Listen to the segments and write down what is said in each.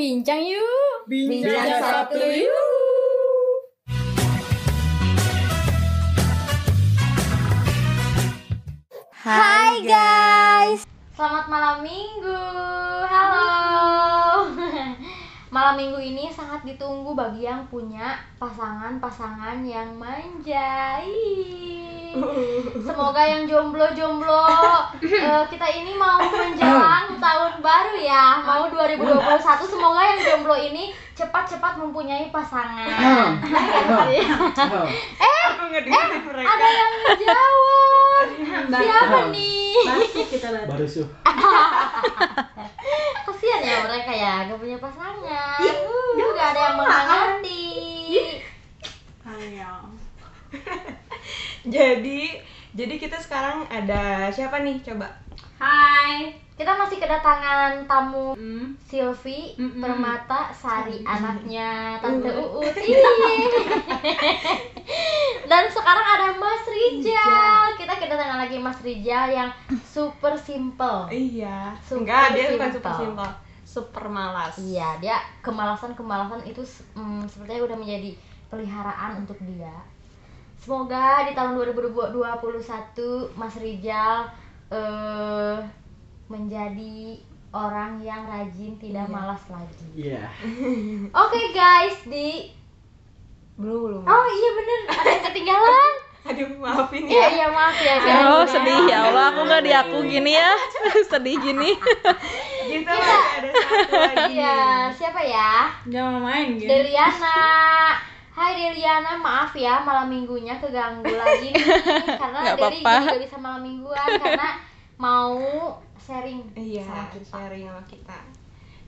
bincang-bincang yuk. Bincang Sabtu yuk. Hai guys. Selamat malam minggu. Halo. malam minggu ini sangat ditunggu bagi yang punya pasangan-pasangan yang manja. Ih. Semoga yang jomblo-jomblo eh, kita ini mau menjelang tahun baru ya. Mau 2021 semoga yang jomblo ini cepat-cepat mempunyai pasangan. Eh, Aku ngedengerin mereka. ada yang menjawab. Siapa nih? Pasti kita. Baru. Kasihan ya mereka ya, gak punya pasangan. Uh, gak ada yang menghayati. Ayo. Jadi, jadi kita sekarang ada siapa nih? Coba. Hai, kita masih kedatangan tamu Hmm. Silvi Mm-mm. Permata Sari, anaknya Tante Uh. Uut. Ih. Dan sekarang ada Mas Rijal. Kita kedatangan lagi Mas Rijal yang super simple. Iya. Super Enggak, dia bukan simple. super simple. Super malas. Iya, dia kemalasan-kemalasan itu mm, sepertinya udah menjadi peliharaan untuk dia. Semoga di tahun 2021 Mas Rijal eh menjadi orang yang rajin, tidak Iya. malas lagi. Iya. Oke guys, di Belum, belum. Oh iya bener, ada yang ketinggalan. Aduh, maafin Iya, ya. iya maaf ya guys. Oh sedih ya Allah aku nggak di aku gini ya sedih gini Kita masih ada satu lagi. Iya, siapa ya? Jangan main gitu. Deliana. Hai Deliana, maaf ya malam minggunya keganggu lagi nih karena Nggak Deli apa-apa. jadi nggak bisa malam mingguan karena mau sharing Iya, sama kita. sharing sama kita.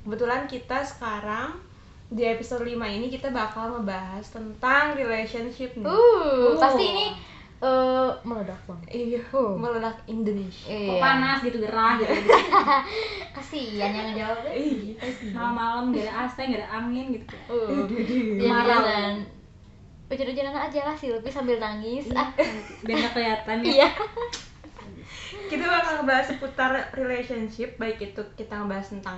Kebetulan kita sekarang di episode 5 ini kita bakal ngebahas tentang relationship nih. Uh, Oh. pasti ini eh, meledak banget. Iya, meledak Indonesia. Kok Iya. panas gitu gerah gitu. Kasihan yang ngejawab. Iya, pasti. Malam-malam gak ada AC, gak ada angin gitu. Uh, hujan-hujanan. Hujan-hujanan aja lah Silvi sambil nangis. Ah, Biar gak kelihatan ya. iya. Kita bakal ngebahas seputar relationship, baik itu kita ngebahas tentang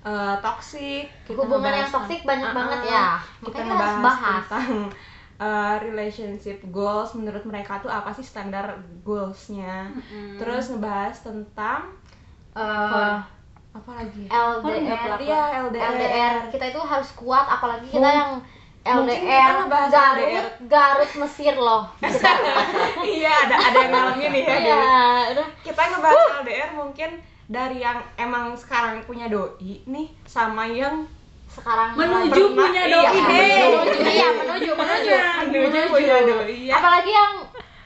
eh, toxic, kita Hubungan yang toksik banyak Ah, banget ah, ya. Kita Makanya kita ngebahas harus bahas. tentang eh, relationship goals menurut mereka tuh apa sih standar goalsnya. Mm-mm. Terus ngebahas tentang Eh, apa lagi? ya? LDR, Iya, LDR. LDR. Kita itu harus kuat apalagi kita yang kita LDR Garut. Garut Mesir loh. Iya, ada ada yang ngalamin nih ya. Iya, udah. Kita ngebahas LDR mungkin dari yang emang sekarang punya doi nih sama yang Sekarang Menuju pernah- punya iya, doi. menuju. menuju, iya, menuju, menuju. menuju punya doi ya. Apalagi yang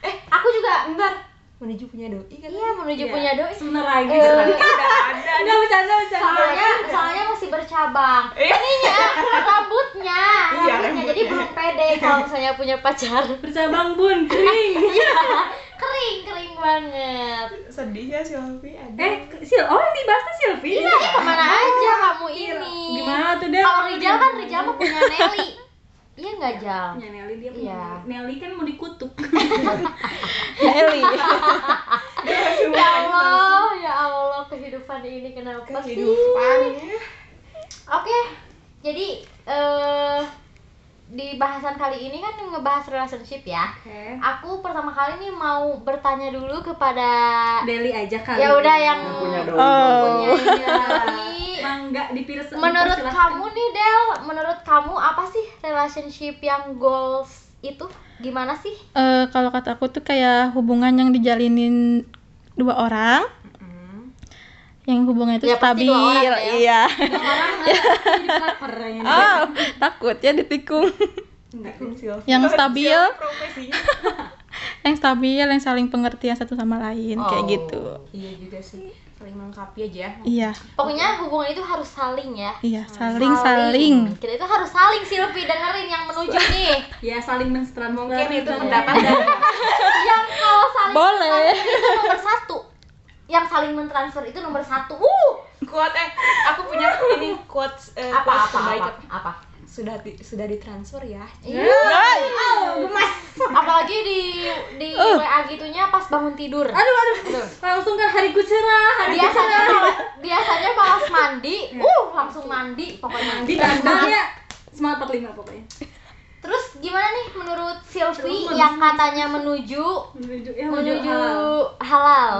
eh aku juga Bentar, menuju punya doi kan? iya menuju Iya. punya doi. Sebentar lagi. Udah ada. Enggak bercanda bercanda. soalnya soalnya masih bercabang Iya. ininya rambutnya Iya, rambutnya jadi rambutnya. belum pede kalau misalnya punya pacar Bercabang bun, kering. iya kering kering banget Sedih ya Silvi ada. Eh, Sil, oh ini bahasnya Silvi. iya ih, ke mana aja kamu ini Gimana tuh dia? kalau Rijal kan Rijal mah punya Nelly iya nggak Jal Ya Nelly dia punya. Iya. Nelly kan mau dikutuk. Eli ya Allah ya Allah kehidupan ini kenapa sih kehidupan. Oke, jadi eh di bahasan kali ini kan ngebahas relationship ya. Oke. Aku pertama kali nih mau bertanya dulu kepada Deli aja kali. ya udah yang punya punya oh. Mangga dipilih Menurut kamu nih Del, menurut kamu apa sih relationship yang goals itu gimana sih? Eh, kalau kata aku tuh kayak hubungan yang dijalinin dua orang yang hubungan itu Ya, pasti stabil dua orang ya. iya orang ya. oh takut ya ditikung Enggak. Yang stabil. Yang stabil yang saling pengertian satu sama lain kayak Oh. gitu Iya juga sih. Saling melengkapi aja ya. iya Pokoknya hubungan itu harus saling ya. iya saling saling Kita itu harus saling Silvi dengerin yang menuju nih. Ya saling menstruasi. Mungkin itu Ya. pendapat dari yang kalau saling Boleh. mentransfer itu nomor satu yang saling mentransfer itu nomor satu uh quote eh aku punya ini quotes eh, apa quotes apa terbaik apa apa sudah di, sudah ditransfer ya. Iya. Apalagi di di WA gitunya pas bangun tidur. Aduh aduh. Langsung kan hariku cerah. Hari Biasanya kalau- biasanya malas mandi, uh langsung mandi pokoknya. di ya. Semangat 45 pokoknya. Terus gimana nih menurut Sylvie yang katanya menuju Menuju ya menuju halal. halal?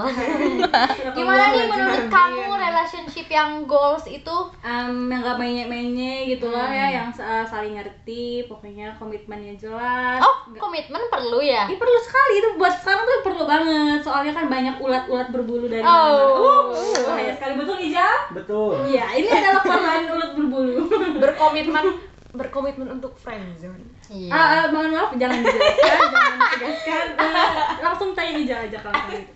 Gimana nih menurut kamu relationship yang goals itu? Em, yang gak mainnya-mainnya gitu lah Hmm. ya, yang sa- saling ngerti, pokoknya komitmennya jelas. Oh, Nggak- komitmen perlu ya? Ini perlu sekali itu buat sekarang tuh perlu banget soalnya kan banyak ulat-ulat berbulu dari Oh. mana-mana. Uh, bahaya sekali betul Ijal? Betul. Iya, ini adalah korban ulat berbulu. Berkomitmen berkomitmen untuk friendzone. Iya. Ah, ah, mohon maaf jangan dijelaskan, jangan ditegaskan. Eh, langsung tanya Ijal aja kalau gitu.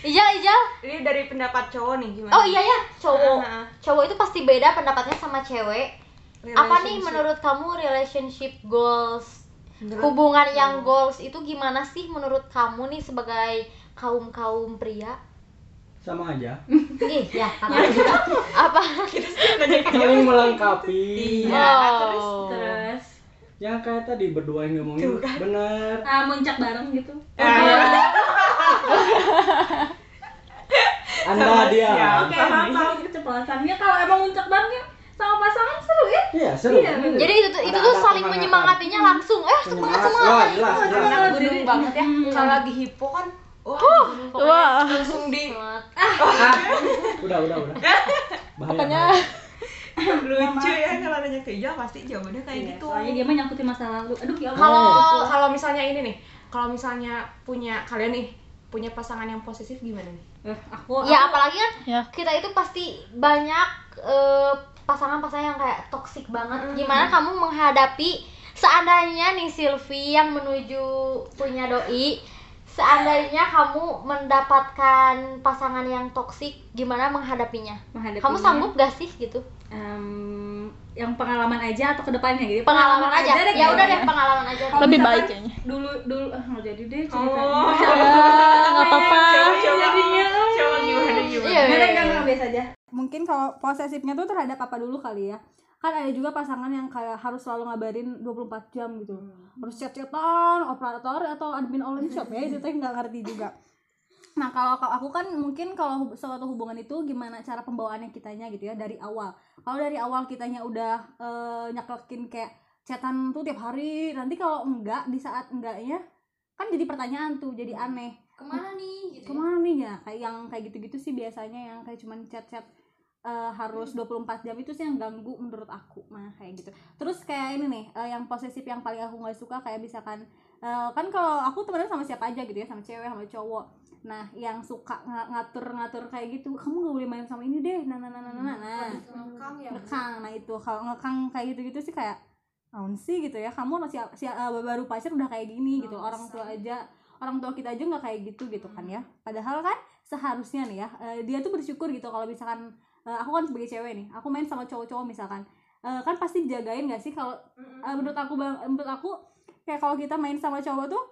Ijal, Ijal. Ini dari pendapat cowok nih gimana? Oh iya ya, cowok. Ah, ah. Cowok itu pasti beda pendapatnya sama cewek. Apa nih Relationship. menurut kamu relationship goals? Menurut- Hubungan yang goals itu gimana sih menurut kamu nih sebagai kaum-kaum pria? Sama aja. Ih, ya, juga apa? Saling melengkapi. Iya, terus Oh. Terus Yang kayak tadi berdua yang ngomongin bener. ah, muncak bareng gitu. Ah, Anda dia. Oke, maaf maaf keceplosan. Ya kalau emang muncak bareng ya sama pasangan seru ya. Iya, seru. Iya, bener. Jadi itu tuh- itu Ada- tuh ada saling menyemangatinya langsung. Eh, semangat semangat. Wah, jelas, jelas. gunung banget ya. Hmm. Kalau lagi hipo kan, wah, Pokoknya Wah. langsung di semangat. Ah, udah, udah, udah. Bahaya. Pokoknya lucu ya kalau nanya ke Ijal pasti jawabannya kayak Iya, gitu. Soalnya dia mah nyangkutin masa lalu. Aduh, ya Allah. Kalau Oh. kalau misalnya ini nih, kalau misalnya punya kalian nih punya pasangan yang posesif gimana nih? Eh, aku Ya apalagi kan ya kita itu pasti banyak eh, pasangan-pasangan yang kayak toksik banget. Mm. Gimana kamu menghadapi seandainya nih Silvi yang menuju punya doi, seandainya kamu mendapatkan pasangan yang toksik, gimana menghadapinya? menghadapinya. Kamu sanggup gak sih gitu? Em, yang pengalaman aja atau ke depannya gitu? Pengalaman aja. deh, Ya gitu. udah deh pengalaman aja. Kalau lebih baik kayaknya Dulu dulu ah nggak jadi deh Oh. ceritanya. Nggak apa-apa Coba coba jadinya. coba gimana gimana? Iya, Nggak, iya, iya. nggak, biasa aja. mungkin kalau posesifnya tuh terhadap apa dulu kali ya kan ada juga pasangan yang kayak harus selalu ngabarin 24 jam gitu. Harus chat-chatan operator atau admin online shop ya itu tuh nggak ngerti juga. Nah kalau aku kan mungkin kalau suatu hubungan itu gimana cara pembawaannya kitanya gitu ya dari awal. Kalau dari awal kitanya udah eh, nyaklekin kayak chatan tuh tiap hari nanti kalau enggak di saat enggaknya kan jadi pertanyaan tuh jadi aneh. Ke mana nih? Gitu ya? ke mana nih ya? Kayak yang kayak gitu-gitu sih biasanya yang kayak cuman chat-chat eh, harus 24 jam itu sih yang ganggu menurut aku nah kayak gitu. Terus kayak ini nih eh, yang posesif yang paling aku nggak suka kayak misalkan eh, kan kalau aku temenan sama siapa aja gitu ya sama cewek sama cowok. Nah yang suka nga- ngatur-ngatur kayak gitu kamu gak boleh main sama ini deh. Nah nah nah nah nah, nah. ngekang nah itu. Kalau ngekang kayak gitu gitu sih kayak naon sih? gitu ya. Kamu masih si, eh, baru pacar udah kayak gini gitu. Orang tua aja orang tua kita aja nggak kayak gitu gitu kan ya. Padahal kan seharusnya nih ya eh, dia tuh bersyukur gitu kalau misalkan eh, aku kan sebagai cewek nih aku main sama cowok-cowok misalkan. Eh, kan pasti dijagain gak sih kalau eh, menurut aku bang- menurut aku kayak kalau kita main sama cowok tuh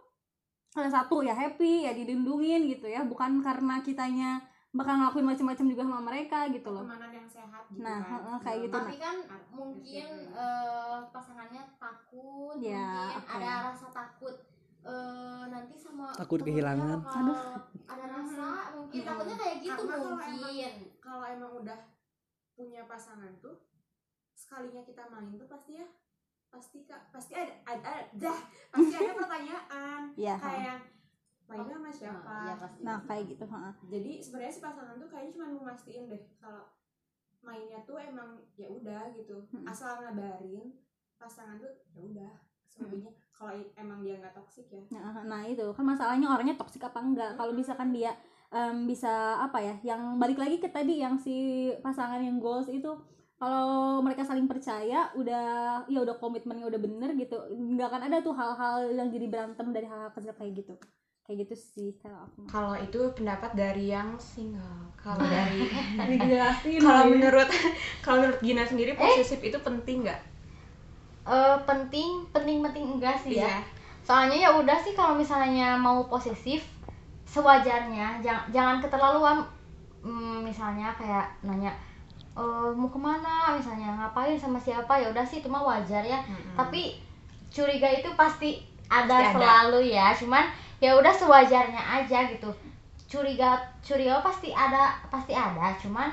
ada satu ya happy ya dilindungin gitu ya. Bukan karena kitanya bakal ngelakuin macam-macam juga sama mereka gitu loh. Pertemanan yang sehat gitu nah kan. heeh, kayak gitu. Nah Tapi kan mungkin eh, pasangannya takut, Ya, mungkin oke. ada rasa takut eh, nanti sama Takut kehilangan. bakal Ada rasa mungkin Hmm. takutnya kayak gitu Karena kalau mungkin. Kalau emang udah punya pasangan tuh sekalinya kita main tuh pasti ya pasti kak pasti ada ada, dah pasti ada pertanyaan Iya, kayak mainnya sama siapa Iya, pasti. nah kayak gitu heeh. jadi sebenarnya si pasangan tuh kayaknya cuma mau mastiin deh kalau mainnya tuh emang ya udah gitu Hmm. asal ngabarin pasangan tuh ya udah selebihnya kalau i- emang dia nggak toksik ya. Nah, nah itu. Kan masalahnya orangnya toksik apa enggak? Kalau misalkan dia em, bisa apa ya yang balik lagi ke tadi yang si pasangan yang goals itu kalau mereka saling percaya udah ya udah komitmennya udah bener gitu nggak akan ada tuh hal-hal yang jadi berantem dari hal-hal kecil kayak gitu. Kayak gitu sih kalau aku Kalau itu pendapat dari yang single. Kalau dari Dijelasin. kalau menurut kalau menurut Gina sendiri posesif itu penting nggak? Eh, penting, penting penting enggak sih ya. Iya. Soalnya ya udah sih kalau misalnya mau posesif sewajarnya, jangan jangan keterlaluan. Hmm, misalnya kayak nanya eh, mau ke mana misalnya ngapain sama siapa ya udah sih itu mah wajar ya tapi curiga itu pasti ada Pasti ada. selalu ya cuman ya udah sewajarnya aja gitu curiga curiga pasti ada pasti ada cuman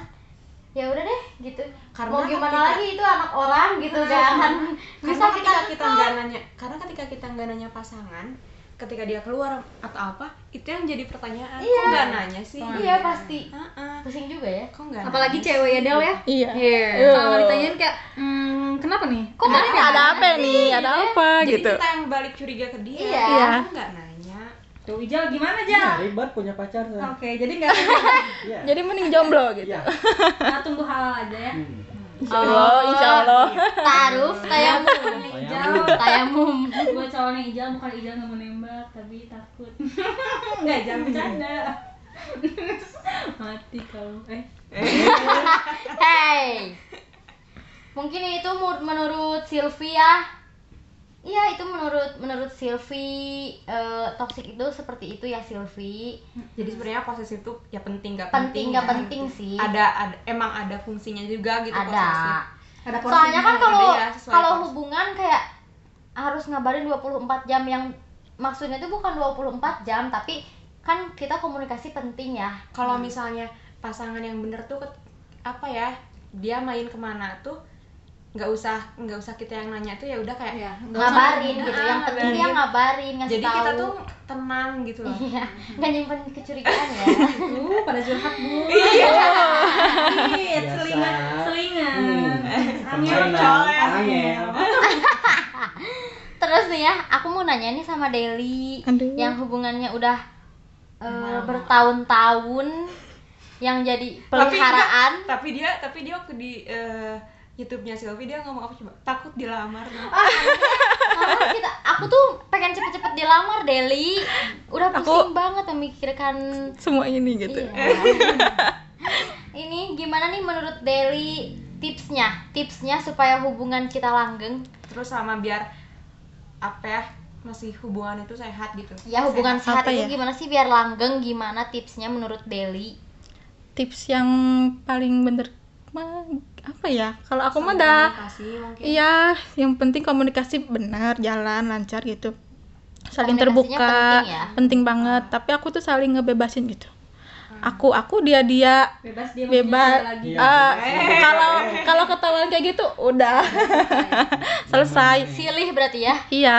ya udah deh gitu. Karena mau gimana ketika- lagi itu anak orang gitu kan bisa Karena kita ketika kita nggak nanya karena ketika kita nggak nanya pasangan ketika dia keluar atau apa itu yang jadi pertanyaan. Iya. kok nggak nanya sih? Iya pasti. Heeh. pusing juga ya. Kok nggak apalagi nanya cewek ya Del ya. Iya. kalau ditanyain kayak hmm, kenapa nih? Kok Nah, ini ada apa nih? Ada apa jadi gitu. kita yang balik curiga ke dia. Iya. Iya. nggak nanya tuh Ijal gimana Nah, Jal ribet punya pacar oke jadi nggak Iya. Jadi mending jomblo gitu. Iya. kita tunggu halal aja ya Hmm. Insya Allah, insya Allah. taruh tayamum Tayamum. tayamum gue calonnya Ijal bukan Ijal nggak mau nembak tapi takut nggak jangan bercanda mati kau eh hey mungkin itu menurut Sylvie ya iya itu menurut menurut Sylvie eh, toxic itu seperti itu ya Sylvie jadi sebenarnya posesif itu ya penting nggak penting nggak ya. penting sih ada ada emang ada fungsinya juga gitu posesif. ada ada soalnya kan kalau ya, kalau hubungan kayak harus ngabarin 24 jam yang maksudnya itu bukan 24 jam tapi kan kita komunikasi penting ya kalau misalnya pasangan yang bener tuh apa ya dia main ke mana tuh nggak usah nggak usah kita yang nanya tuh ya udah kayak ya ngabarin gitu. Ah, yang penting ngabarin. dia ngabarin. ngasih jadi tahu. kita tuh tenang gitu loh. Iya nggak nyimpen kecurigaan ya. Tuh pada curhat bu. Iya. Iya, selingan Biasa. selingan. Hmm. Angel, terus nih ya aku mau nanya nih sama Deli Aduh. yang hubungannya udah eh, bertahun-tahun yang jadi Tapi peliharaan. tapi dia tapi dia waktu di eh, YouTube-nya Sylvie dia ngomong apa coba? Takut dilamar. Karena kita aku tuh pengen cepet-cepet dilamar Deli. Udah Aku- pusing banget memikirkan Semua ini gitu. Iya. ini gimana nih menurut Deli tipsnya? Tipsnya supaya hubungan kita langgeng. Terus sama biar apa ya masih hubungan itu sehat gitu. Ya hubungan sehat Apa itu ya? gimana sih? Biar langgeng gimana tipsnya menurut Deli? Tips yang paling bener mah apa ya? Kalau aku mah dah Iya, yang penting komunikasi benar, jalan lancar gitu. Saling terbuka, penting ya? penting banget. Tapi aku tuh saling ngebebasin gitu. Aku, aku dia dia bebas dia bebas. lagi Ah, kalau kalau ketahuan kayak gitu, udah selesai. silih berarti ya Iya.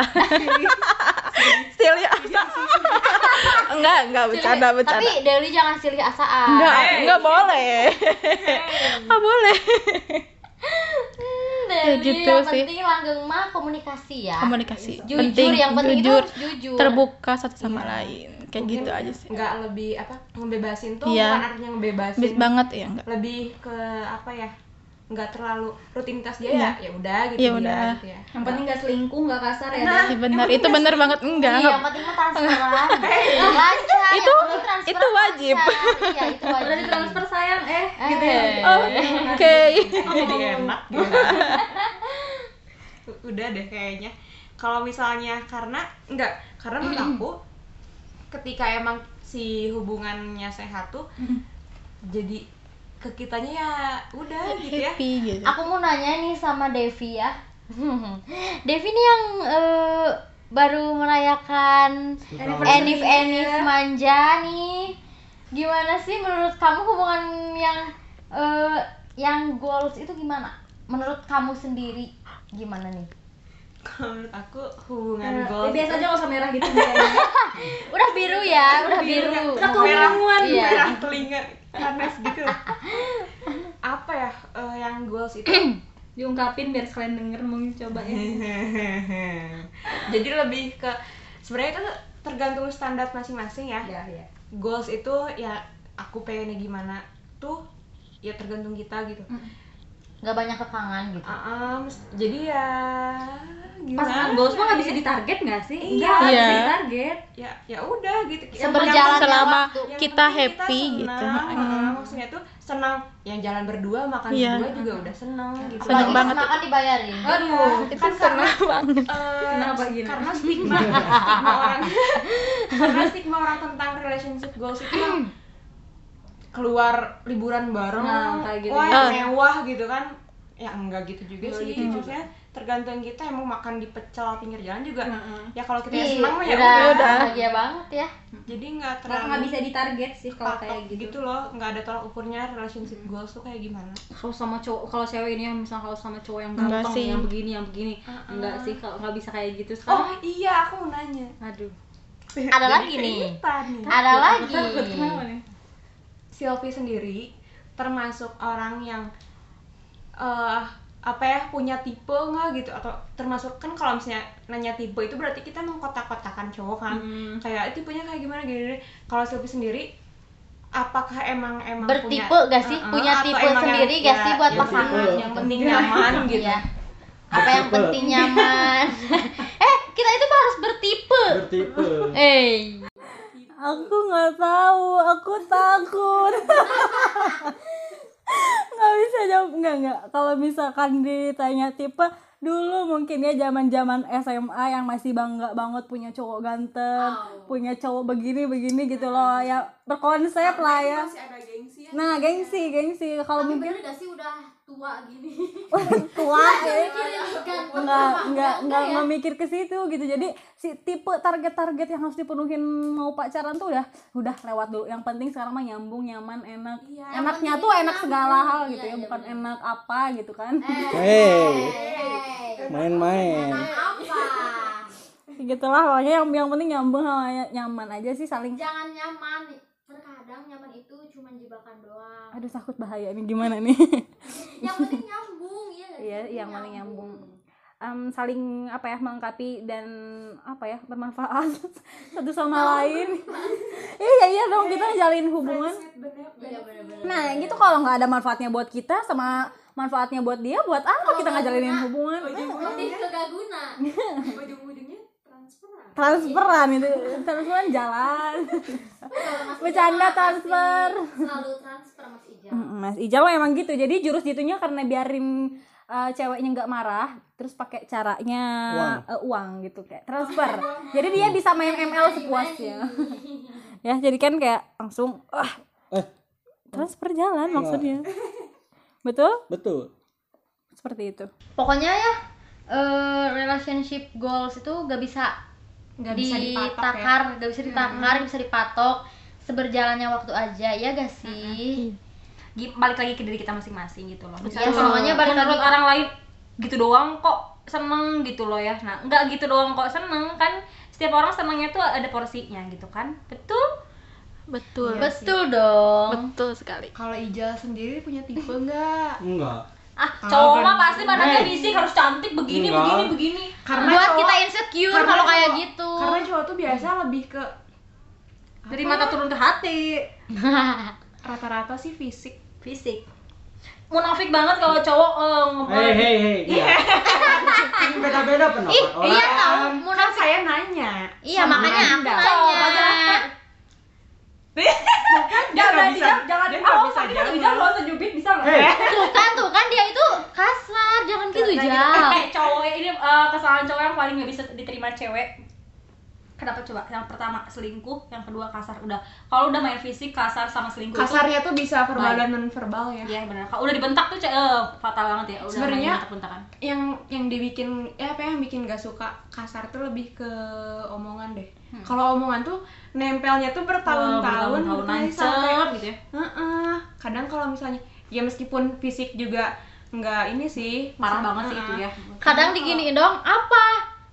Silih asa. enggak, enggak bercanda, bercanda. tapi Deli jangan silih asaan Enggak, enggak boleh. Enggak boleh. Hmm, Deli Kayak gitu yang sih. penting langgeng mah komunikasi ya Komunikasi jujur penting, yang penting jujur, itu jujur terbuka satu sama lain. Kayak Mungkin gitu aja sih. nggak lebih apa ngebebasin tuh Iya. bukan artinya ngebebasin Bis banget ya enggak. lebih ke apa ya nggak terlalu rutinitas dia Iya. ya ya udah gitu Ya dia, udah. gitu ya. Yang penting nggak selingkuh nggak kasar ya Nah, Iya benar, itu benar banget. Enggak. Iya, enggak. yang penting mah transferan lancar Itu- penting transferan itu wajib. iya itu wajib. udah ditransfer sayang eh Eh. gitu ya? Oh, Oke. jadi enak gitu udah deh kayaknya. Kalau misalnya karena enggak karena menurut aku ketika emang si hubungannya sehat tuh jadi ke kitanya ya udah gitu ya. Happy gitu. aku mau nanya nih sama Devi ya. Devi nih yang eh, baru merayakan Enif Enif manja nih. Gimana sih menurut kamu hubungan yang eh, yang goals itu gimana? Menurut kamu sendiri gimana nih? Kalau menurut aku hubungan Eh, goals biasa aja nggak usah merah gitu udah biru ya udah biru Udah keunguan. Iya. merah telinga panas gitu. Apa ya eh, yang goals itu? Diungkapin biar sekalian denger mungkin coba ya. Jadi lebih ke sebenarnya itu tergantung standar masing-masing ya. Ya ya. Goals itu ya aku pengennya gimana tuh ya tergantung kita gitu. Nggak banyak kekangan gitu. Ah, mes- jadi ya pasangan gimana goals mah nggak bisa ditarget nggak sih Iya. Bisa Iya. ditarget ya ya udah gitu penting- selama waktu. kita happy senang, gitu. ah, maksudnya tuh senang yang jalan berdua makan Iya. berdua juga udah senang gitu Senang Apalagi banget. pas makan dibayarin aduh Itu kan karena senang banget. eh, Kenapa gini? karena stigma stigma orang karena stigma orang tentang relationship goals itu yang keluar liburan bareng Nah, kayak gitu. wah Ah. mewah gitu kan ya enggak gitu juga Enggak sih gitu maksudnya tergantung kita emang makan di pecel pinggir jalan juga Heeh. ya kalau kita Ih, senang mah ya udah udah udah. bahagia banget ya jadi nggak terlalu nggak bisa ditarget sih kalau kayak gitu. gitu loh nggak ada tolak ukurnya relationship goals tuh kayak gimana Kalau sama cowok, kalau cewek ini yang misalnya kalau sama cowok yang Enggak ganteng, sih. yang begini, yang begini, Uh-uh. enggak sih kalau nggak bisa kayak gitu oh sekarang. iya aku mau nanya Aduh. ada Jadi lagi nih ada lagi? Sylvie sendiri termasuk orang yang eh apa ya punya tipe nggak gitu atau termasuk kan kalau misalnya nanya tipe itu berarti kita mengkotak-kotakan cowok kan Hmm. kayak tipenya kayak gimana gini kalau Sylvie sendiri apakah emang emang Bertipe punya, gak sih? Uh-uh, Punya tipe emang yang- sendiri gak ya, sih buat yang pasangan? tipe, yang penting nyaman gitu Iya. apa yang penting nyaman eh kita itu harus bertipe bertipe eh Aku nggak tahu, aku takut. nggak bisa jawab nggak nggak. Kalau misalkan ditanya tipe dulu mungkin ya zaman zaman SMA yang masih bangga banget punya cowok ganteng punya cowok begini begini gitu loh. Ya berkonsep lah ya. masih ada nah gengsi gengsi. Kalau tapi mungkin bener gak sih udah tua gini? Tua ya? ganteng nggak rumah nggak tangga nggak ya? nggak mikir ke situ gitu. Jadi si tipe target-target yang harus dipenuhin mau pacaran tuh udah udah lewat dulu. Yang penting sekarang mah nyambung nyaman enak. Yang enaknya tuh enak nyambung. segala hal gitu ya. Iya, bukan bener. enak apa gitu kan. Hey. Hey. main-main. Apa? Gitulah pokoknya yang yang penting nyambung sama nyaman aja sih saling. Jangan nyaman terkadang nyaman itu cuma jebakan doang. Aduh takut bahaya ini gimana nih? Yang penting nyambung ya sih? Iya, yang paling nyambung. Em, saling apa ya melengkapi dan apa ya bermanfaat satu sama lain. Iya iya dong kita jalin hubungan. iya nah gitu kalau nggak ada manfaatnya buat kita sama manfaatnya buat dia buat apa kita nggak jalinin hubungan? Lebih ke gak guna. Ujung-ujungnya transferan itu transferan jalan. Bercanda transfer. selalu transfer mas Ijal. Mas Ijal emang gitu. Jadi jurus gitunya karena biarin uh, ceweknya nggak marah terus pakai caranya uh, uang gitu kayak transfer. Jadi dia bisa main ML sepuasnya. Ya jadi kan kayak langsung ah Eh. transfer jalan maksudnya. Betul? Betul. Seperti itu. Pokoknya ya eh, relationship goals itu gak bisa nggak bisa dipatok ya? ditakar gak bisa ditakar gak bisa dipatok. Seberjalannya waktu aja ya gak sih? Gi- balik lagi ke diri kita masing-masing gitu loh. Ya, misalnya semuanya balik menurut lagi. orang lain gitu doang kok seneng gitu loh ya. Nah nggak gitu doang kok seneng kan setiap orang senengnya tuh ada porsinya gitu kan. Betul? Betul. Betul dong. Betul sekali. Kalau Ijal sendiri punya tipe nggak? Enggak ah cowok mah pasti anaknya Hey. bisik harus cantik begini Enggak. begini begini. Karena buat cowok- kita insecure karena kalau kayak gitu. karena cowok tuh biasa lebih ke dari mata turun ke hati. Rata-rata sih fisik. Fisik. Munafik banget kalau cowok eh, ngobrol hei hei hei iya. ini beda-beda pendapat orang iya tahu kan munafik. saya nanya. Iya makanya aku Anda. nanya dia nggak bisa. jangan dia nggak oh, bisa. kata jawab. Ijal lo sejubit bisa. nggak? Hei. Tuh kan tuh kan dia itu kasar. Jangan gitu jal. eh cowok ini eh, kesalahan cowok yang paling nggak bisa diterima cewek kenapa coba? Yang pertama selingkuh. Yang kedua kasar. Udah. Kalau udah main fisik kasar sama selingkuh itu- kasarnya tuh bisa verbal dan non verbal ya. Iya benar. Kalau udah dibentak tuh eh, fatal banget ya. Udah Sebenarnya- main yang yang dibikin ya apa yang bikin gak suka kasar tuh lebih ke omongan deh. Kalau omongan tuh nempelnya tuh Oh, bertahun-tahun makanya sampai nancep gitu ya. Heeh. kadang kalau misalnya ya meskipun fisik juga nggak ini sih. Parah banget sih itu ya. kadang diginiin dong apa?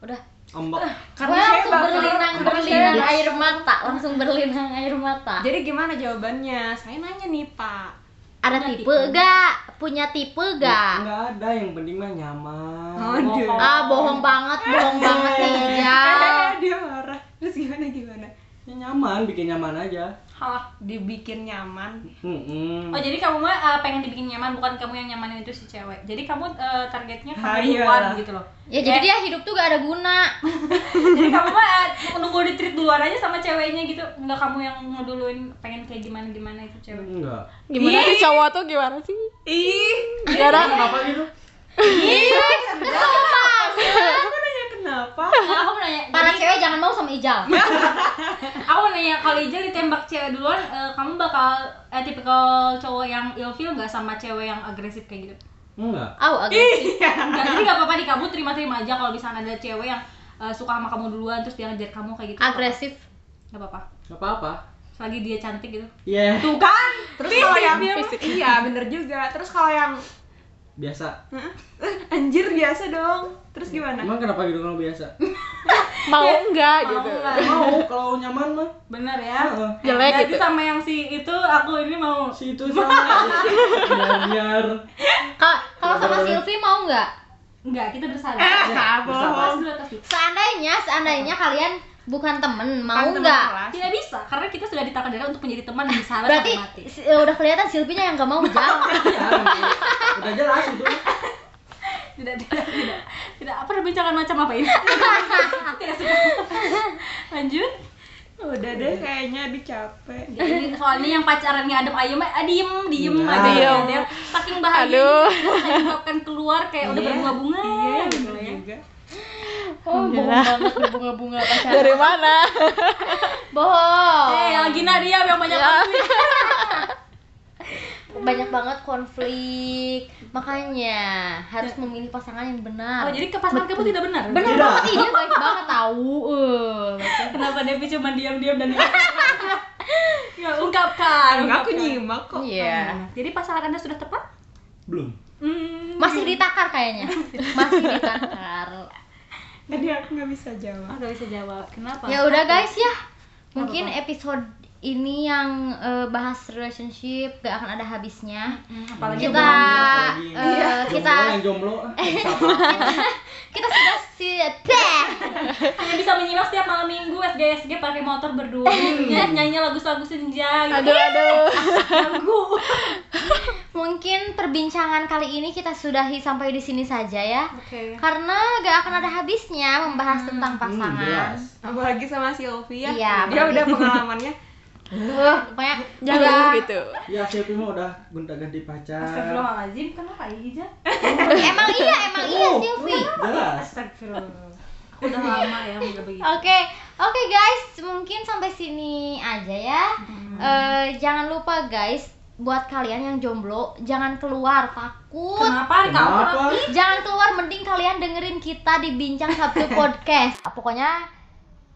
Udah ombak karena Wah, saya langsung berlinang karena berlinang saya- air mata langsung berlinang air mata. Jadi gimana jawabannya? Saya nanya nih pak. Ada tipe gak punya tipe gak nggak? ada. Yang penting mah nyaman. Aduh. ah bohong banget bohong banget nih Eh, dia marah. Terus gimana gimana? Ya, nyaman bikin nyaman aja Hah, dibikin nyaman. Hmm, Oh jadi kamu mah eh, pengen dibikin nyaman bukan kamu yang nyamanin itu si cewek. Jadi kamu eh, targetnya kamu duluan gitu loh. ya jadi dia hidup tuh gak ada guna. Jadi kamu mah eh, nunggu di treat duluan aja sama ceweknya gitu. Enggak kamu yang ngeduluin pengen kayak gimana gimana itu cewek. enggak gimana sih cowok tuh gimana sih? Ih. Gara kenapa gitu? Kenapa Kenapa? Nah, aku nanya Para jadi- cewek jangan mau sama Ijal. aku nanya kalau Ijal ditembak cewek duluan eh, kamu bakal eh tipikal cowok yang ilfeel nggak sama cewek yang agresif kayak gitu Enggak. Au agresif. Nggak, jadi nggak apa-apa nih kamu terima-terima aja kalau misalnya ada cewek yang eh, suka sama kamu duluan terus dia ngejar kamu kayak gitu Agresif. nggak apa-apa Enggak apa-apa. selagi dia cantik gitu Iya, tuh kan Terus kalau yang iya bener juga. Terus kalau yang biasa. anjir biasa dong. Terus gimana? Emang kenapa gitu kalau biasa? Mau enggak gitu. Mau kalau nyaman mah. bener ya Heeh. Jelek Berarti gitu. sama yang si itu aku ini mau Si itu sama biar Ka- Kalau sama Silvi mau nggak? Enggak, kita bersahabat. Ah. Dulu atas dulu. Seandainya, seandainya kalian bukan temen, mau nggak? Tidak bisa, karena kita sudah ditakdirkan untuk menjadi teman dan sahabat Berarti sampai mati. si- udah kelihatan Silvinya yang nggak mau jawab. ya, udah jelas itu. Tidak, tidak, tidak. Tidak, apa perbincangan macam apa ini? tidak suka. Lanjut. Udah deh kayaknya aduh capek. Jadi soalnya yang pacarannya adem ayem, ah, diem, diem, Nah. aja ya. Dia saking bahagia, menyebabkan keluar kayak udah Iya. berbunga-bunga. Iya, gitu ya. juga. Oh, bohong banget berbunga-bunga pacaran. Dari mana? Bohong. Eh, yang Gina dia yang banyak konflik. Banyak banget konflik. Makanya harus memilih pasangan yang benar. Oh, jadi ke pasangan kamu tidak benar? benar Tidak. banget dia baik banget tahu. Baik Kenapa Devi cuma diam-diam dan ya ungkapkan. Enggak aku nyimak kok. Iya. Jadi pasangan anda sudah tepat? Belum. Hmm, Masih ditakar kayaknya. Masih ditakar. Tadi aku nggak bisa jawab. Ah, nggak bisa jawab. Kenapa? Ya udah guys ya. Mungkin episode ini yang eh, bahas relationship gak akan ada habisnya. Hmm, apalagi Kita Apalagi eh, jomblo, kita yang jomblo kita sudah siap. hanya bisa menyimak setiap malam minggu SG SG pakai motor berdua ya, nyanyi lagu-lagu senja gitu. Aduh aduh. lagu Mungkin perbincangan kali ini kita sudahi sampai di sini saja ya. oke Karena gak akan ada habisnya membahas tentang Hmm, pasangan. jelas. Apalagi sama Sylvia. Iya, Dia apalagi. udah pengalamannya. Uh, pokoknya Jangan udah- gitu. Ya Silvi mah udah gonta-ganti pacar. Astagfirullahaladzim kenapa Ija? emang iya, emang iya Oh, Silvi. Jelas. Astagfirullah aku udah lama ya udah begitu Oke, oke guys, mungkin sampai sini aja ya. Eh, jangan lupa guys, buat kalian yang jomblo, jangan keluar takut. kenapa kamu Kenapa? Jangan keluar, mending kalian dengerin kita di Bincang Sabtu Podcast. Pokoknya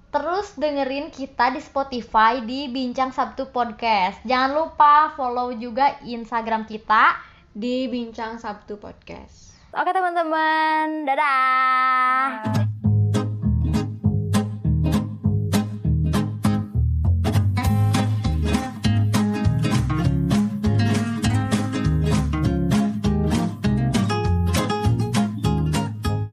terus dengerin kita di Spotify di Bincang Sabtu Podcast. Jangan lupa follow juga Instagram kita. Di Bincang Sabtu Podcast. Oke teman-teman, dadah.